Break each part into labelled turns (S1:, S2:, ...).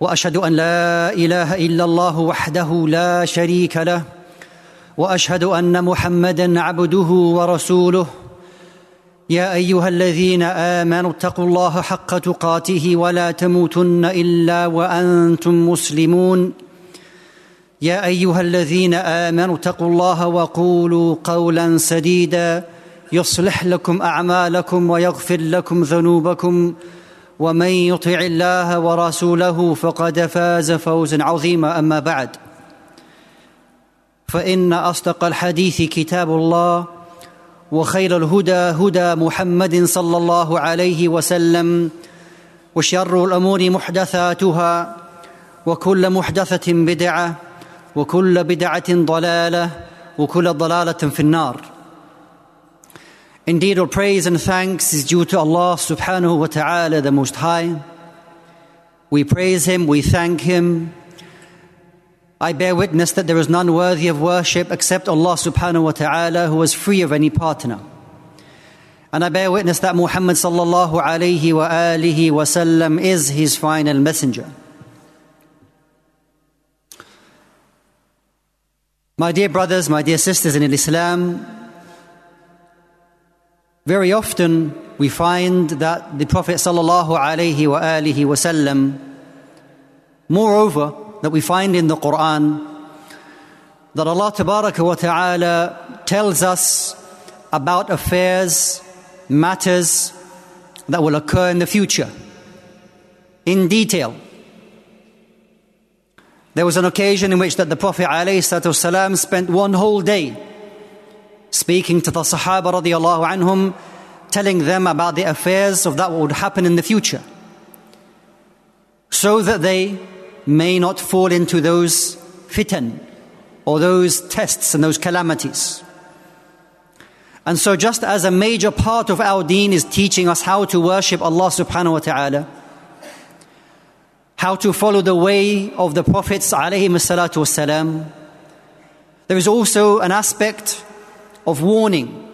S1: وأشهد أن لا إله إلا الله وحده لا شريك له وأشهد أن محمدا عبده ورسوله. يا أيها الذين آمنوا اتقوا الله حق تقاته ولا تموتن إلا وأنتم مسلمون. يا أيها الذين آمنوا اتقوا الله وقولوا قولا سديدا يصلح لكم أعمالكم ويغفر لكم ذنوبكم. ومن يطع الله ورسوله فقد فاز فوزا عظيما أما بعد. فإن أصدق الحديث كتاب الله وخير الهدى هدى محمد صلى الله عليه وسلم وشر الأمور محدثاتها وكل محدثة بدعة وكل بدعة ضلالة وكل ضلالة في النار. Indeed, all praise and thanks is due to Allah subhanahu wa ta'ala, the Most High. We praise Him, we thank Him. I bear witness that there is none worthy of worship except Allah subhanahu wa ta'ala, who is free of any partner. And I bear witness that Muhammad sallallahu alayhi wa alihi wa sallam is His final messenger. My dear brothers, my dear sisters in Islam, very often we find that the Prophet sallallahu moreover, that we find in the Quran, that Allah tabaraka wa ta'ala tells us about affairs, matters that will occur in the future in detail. There was an occasion in which that the Prophet ﷺ spent one whole day speaking to the Sahaba radiallahu anhum, telling them about the affairs of that what would happen in the future, so that they may not fall into those fitan or those tests and those calamities. And so, just as a major part of our deen is teaching us how to worship Allah subhanahu wa ta'ala, how to follow the way of the Prophets alayhi salatu wasalam, there is also an aspect of warning.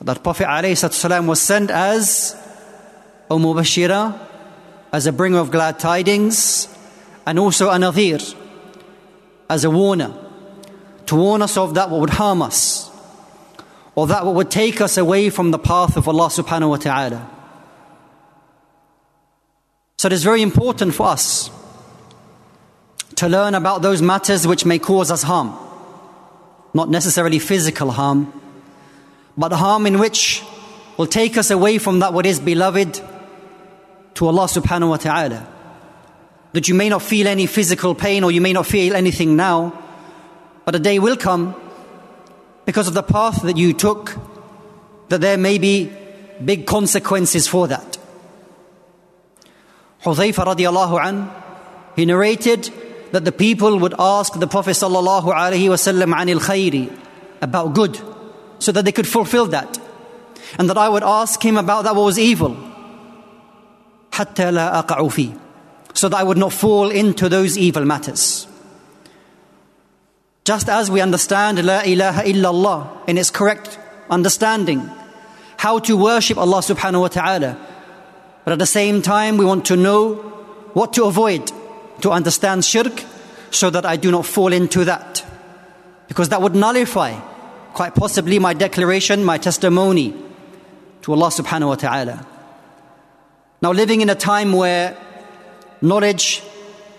S1: That Prophet ﷺ was sent as a mubashira, as a bringer of glad tidings, and also a nadhir, as a warner, to warn us of that what would harm us, or that what would take us away from the path of Allah subhanahu wa ta'ala. So it is very important for us to learn about those matters which may cause us harm not necessarily physical harm, but harm in which will take us away from that what is beloved to Allah subhanahu wa ta'ala. That you may not feel any physical pain or you may not feel anything now, but a day will come because of the path that you took that there may be big consequences for that. Hudhayfa radiallahu an, he narrated that the people would ask the Prophet sallallahu alaihi wasallam anil about good, so that they could fulfill that, and that I would ask him about that what was evil, hatta la aqa'u fi, so that I would not fall into those evil matters. Just as we understand La ilaha illallah in its correct understanding, how to worship Allah subhanahu wa ta'ala, but at the same time we want to know what to avoid to understand shirk so that I do not fall into that. Because that would nullify, quite possibly, my declaration, my testimony to Allah subhanahu wa ta'ala. Now, living in a time where knowledge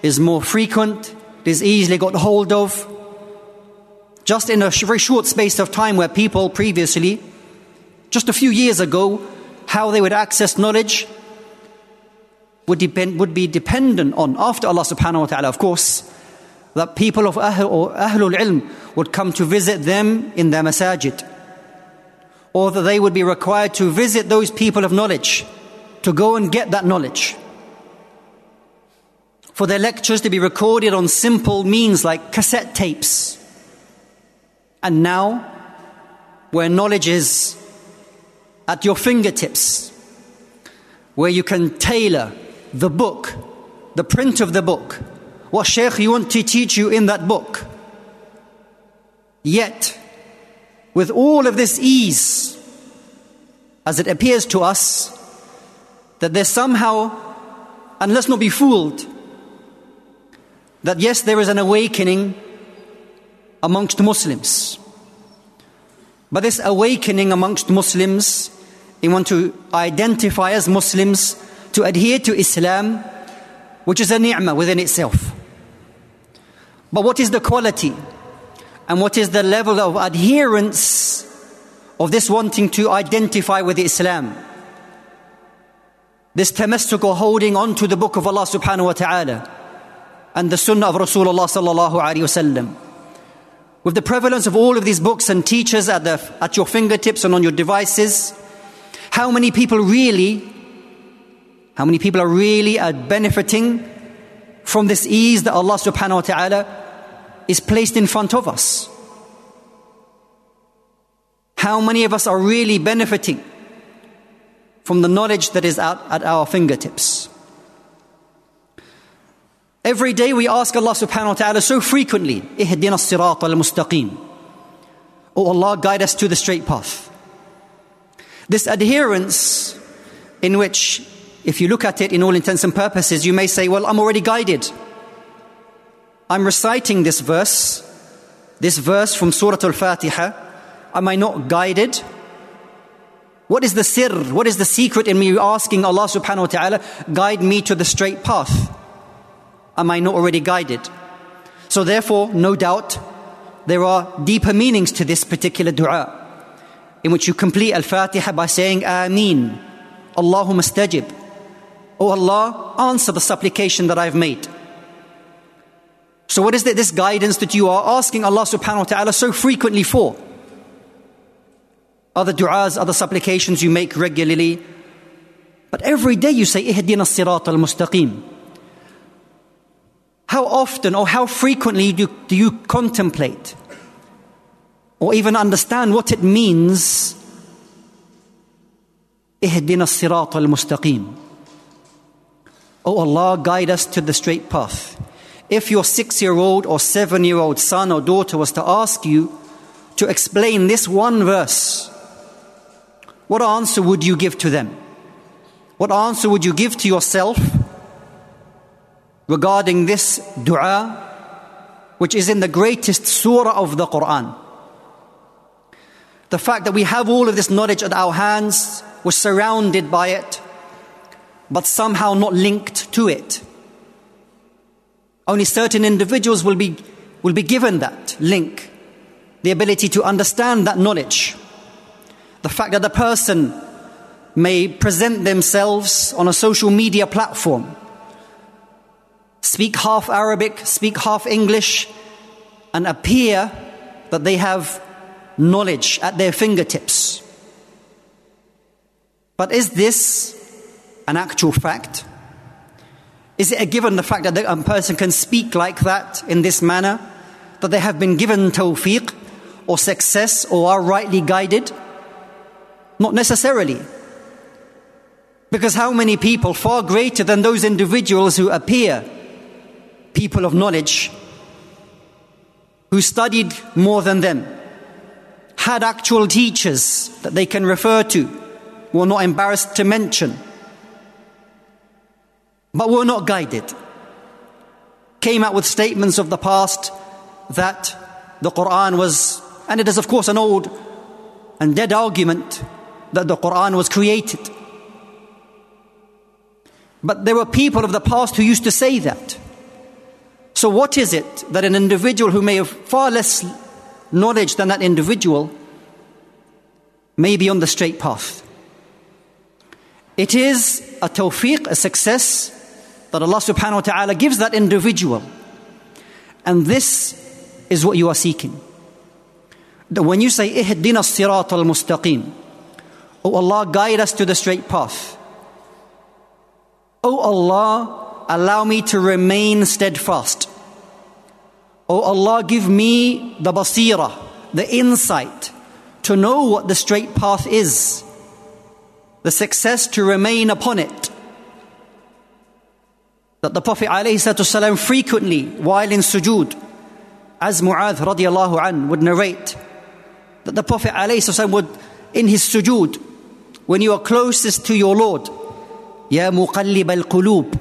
S1: is more frequent, it is easily got hold of, just in a very short space of time where people previously, just a few years ago, how they would access knowledge would, depend, would be dependent on, after Allah subhanahu wa ta'ala, of course, that people of Ahl Ahlul Ilm would come to visit them in their masajid. Or that they would be required to visit those people of knowledge, to go and get that knowledge. for their lectures to be recorded on simple means like cassette tapes. And now, where knowledge is at your fingertips, where you can tailor the book, the print of the book, what Shaykh you want to teach you in that book. Yet, with all of this ease, as it appears to us that there's somehow, and let's not be fooled, that yes, there is an awakening amongst Muslims. But this awakening amongst Muslims, they want to identify as Muslims, to adhere to Islam, which is a ni'mah within itself. But what is the quality and what is the level of adherence of this wanting to identify with Islam? This tamassuk or holding on to the book of Allah subhanahu wa ta'ala and the Sunnah of Rasulullah sallallahu alaihi wasallam. With the prevalence of all of these books and teachers at, the, at your fingertips and on your devices, how many people really, how many people are really uh, benefiting from this ease that Allah subhanahu wa ta'ala is placed in front of us? How many of us are really benefiting from the knowledge that is at, at our fingertips? Every day we ask Allah subhanahu wa ta'ala so frequently, Ihdina sirat al mustaqim. Oh Allah, guide us to the straight path. This adherence, in which, if you look at it in all intents and purposes, you may say, Well, I'm already guided. I'm reciting this verse, this verse from Surah Al Fatiha. Am I not guided? What is the sir? What is the secret in me asking Allah subhanahu wa ta'ala, guide me to the straight path? am I not already guided? So, therefore, no doubt, there are deeper meanings to this particular dua, in which you complete Al Fatiha by saying Ameen, Allahumma stajib. Oh Allah, answer the supplication that I've made. So, what is it, this guidance that you are asking Allah subhanahu wa ta'ala so frequently for? Other du'as, other supplications you make regularly. But every day you say, Ihdina sirat al mustaqim. How often or how frequently do, do you contemplate or even understand what it means? Ihdina sirat al mustaqim. Oh Allah, guide us to the straight path. If your six year old or seven year old son or daughter was to ask you to explain this one verse, what answer would you give to them? What answer would you give to yourself regarding this dua, which is in the greatest surah of the Quran. The fact that we have all of this knowledge at our hands, we're surrounded by it, but somehow not linked to it. Only certain individuals will be, will be given that link, the ability to understand that knowledge. The fact that the person may present themselves on a social media platform speak half Arabic, speak half English, and appear that they have knowledge at their fingertips. But is this an actual fact? Is it a given the fact that a person can speak like that in this manner, that they have been given tawfiq or success or are rightly guided? Not necessarily. Because how many people, far greater than those individuals who appear people of knowledge who studied more than them, had actual teachers that they can refer to, were not embarrassed to mention, but were not guided. Came out with statements of the past that the Quran was, and it is of course an old and dead argument that the Quran was created. But there were people of the past who used to say that. So, what is it that an individual who may have far less knowledge than that individual may be on the straight path? It is a tawfiq, a success that Allah subhanahu wa ta'ala gives that individual. And this is what you are seeking. When you say, Ihdina sirat al mustaqim, Oh Allah, guide us to the straight path. O Allah, allow me to remain steadfast. O Allah, give me the basira, the insight to know what the straight path is, the success to remain upon it. That the Prophet ﷺ frequently, while in sujood, as Mu'adh radiallahu an would narrate, that the Prophet ﷺ would, in his sujood, when you are closest to your Lord, Ya muqallib al-qulub,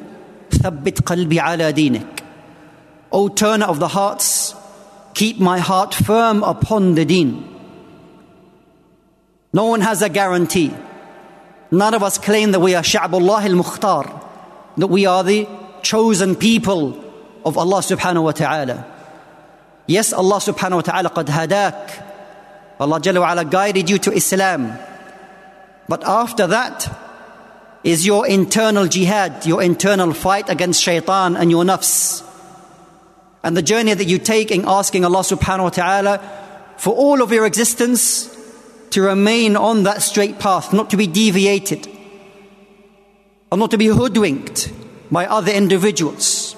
S1: thabbit qalbi ala dinik. O turner of the hearts, keep my heart firm upon the deen. No one has a guarantee. None of us claim that we are Sha'bullah al-Mukhtar, that we are the chosen people of Allah subhanahu wa ta'ala. Yes, Allah subhanahu wa ta'ala qad hadak. Allah Jalla wa ala guided you to Islam. But after that is your internal jihad, your internal fight against shaitan and your nafs. And the journey that you take in asking Allah subhanahu wa ta'ala for all of your existence to remain on that straight path, not to be deviated, or not to be hoodwinked by other individuals.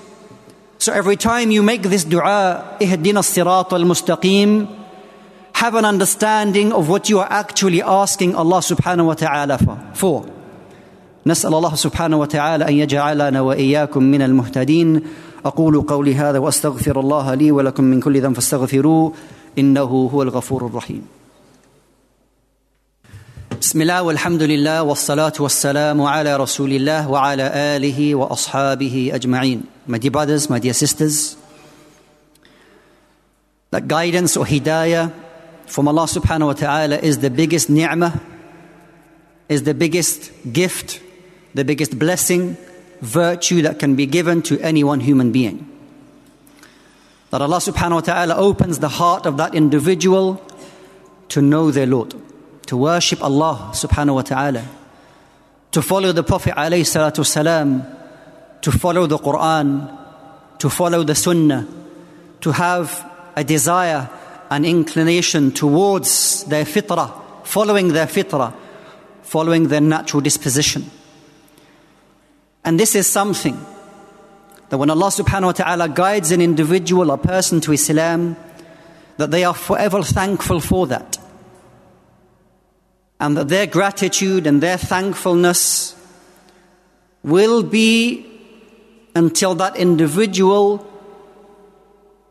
S1: So every time you make this dua, ihdina sirat al-mustaqim, have an understanding of what you are actually asking Allah subhanahu wa ta'ala for. نسأل الله سبحانه وتعالى أن يجعلنا وإياكم من المهتدين أقول قولي هذا وأستغفر الله لي ولكم من كل ذنب فاستغفروه إنه هو الغفور الرحيم بسم الله والحمد لله والصلاة والسلام على رسول الله وعلى آله وأصحابه أجمعين My dear brothers, my dear sisters That guidance or hidayah from Allah subhanahu wa ta'ala is the biggest ni'mah is the biggest gift, the biggest blessing, virtue that can be given to any one human being. That Allah subhanahu wa ta'ala opens the heart of that individual to know their Lord to worship Allah subhanahu wa ta'ala, to follow the Prophet alayhi salatu salam, to follow the Quran, to follow the Sunnah, to have a desire, an inclination towards their fitrah, following their fitrah, following their natural disposition. And this is something that when Allah subhanahu wa ta'ala guides an individual, a person to Islam, that they are forever thankful for that and that their gratitude and their thankfulness will be until that individual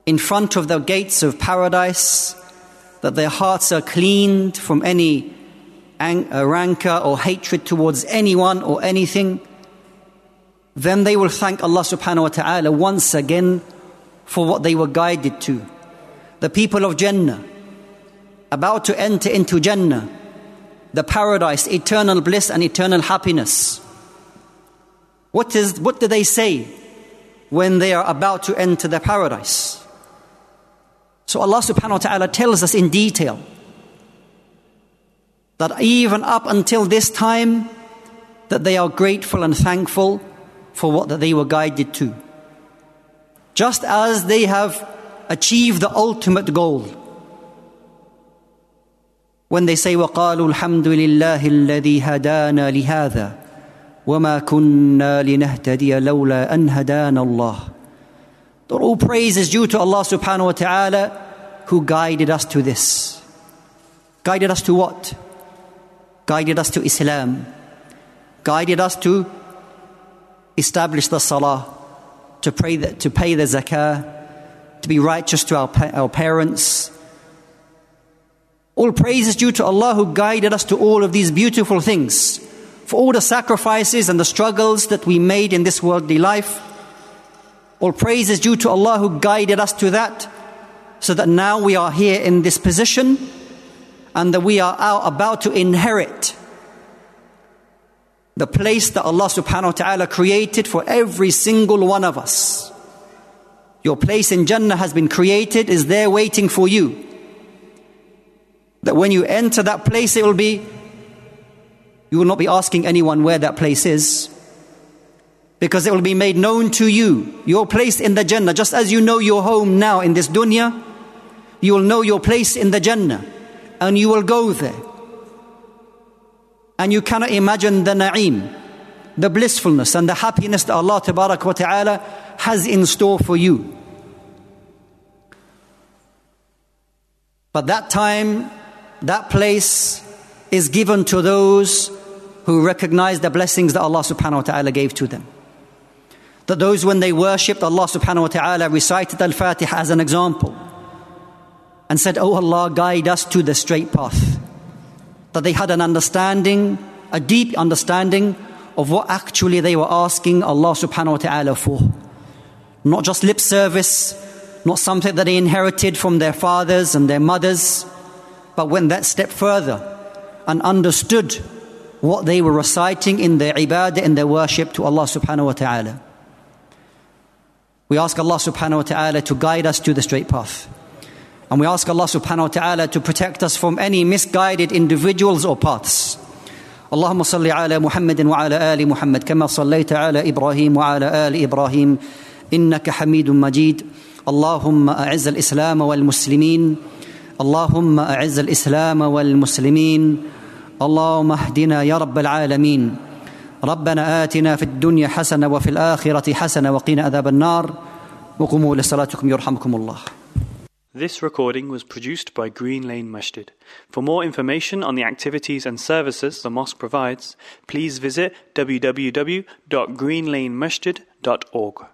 S1: in front of the gates of paradise, that their hearts are cleaned from any uh, rancor or hatred towards anyone or anything, then they will thank Allah subhanahu wa ta'ala once again for what they were guided to. The people of Jannah, about to enter into Jannah, the paradise, eternal bliss and eternal happiness. What, is, what do they say when they are about to enter the paradise? So Allah subhanahu wa ta'ala tells us in detail that even up until this time that they are grateful and thankful for what that they were guided to. Just as they have achieved the ultimate goal when they say, وَقَالُوا الْحَمْدُ لِلَّهِ الَّذِي هَدَانَا لِهَذَا وَمَا كُنَّا لِنَهْتَدِيَ لَوْلَا أَنْ هَدَانَ اللَّهِ That all praise is due to Allah subhanahu wa ta'ala who guided us to this. Guided us to what? Guided us to Islam. Guided us to establish the salah, to, pray to pay the zakah, to be righteous to our, our parents, all praise is due to Allah who guided us to all of these beautiful things. For all the sacrifices and the struggles that we made in this worldly life. All praise is due to Allah who guided us to that, so that now we are here in this position and that we are about to inherit the place that Allah subhanahu wa ta'ala created for every single one of us. Your place in Jannah has been created, is there waiting for you. That when you enter that place, it will be, you will not be asking anyone where that place is. Because it will be made known to you, your place in the Jannah. Just as you know your home now in this dunya, you will know your place in the Jannah. And you will go there. And you cannot imagine the na'im, the blissfulness and the happiness that Allah wa ta'ala has in store for you. But that time, that place is given to those who recognize the blessings that Allah subhanahu wa ta'ala gave to them. That those when they worshipped Allah subhanahu wa ta'ala recited Al Fatiha as an example and said, Oh Allah, guide us to the straight path. That they had an understanding, a deep understanding of what actually they were asking Allah subhanahu wa ta'ala for. Not just lip service, not something that they inherited from their fathers and their mothers, but went that step further and understood what they were reciting in their ibadah, in their worship to Allah subhanahu wa ta'ala. We ask Allah subhanahu wa ta'ala to guide us to the straight path. And we ask Allah subhanahu wa ta'ala to protect us from any misguided individuals or paths. اللهم صل على محمد وعلى ال محمد كما صليت على ابراهيم وعلى ال ابراهيم انك حميد مجيد اللهم اعز الاسلام والمسلمين اللهم اعز الاسلام والمسلمين اللهم اهدنا يا رب العالمين ربنا آتنا في الدنيا حسنة وفي الآخرة حسنة وقنا عذاب النار وقوموا لصلاتكم يرحمكم الله
S2: This recording was produced by Green Lane Masjid. For more information on the activities and services the mosque provides, please visit www.greenlanemasjid.org.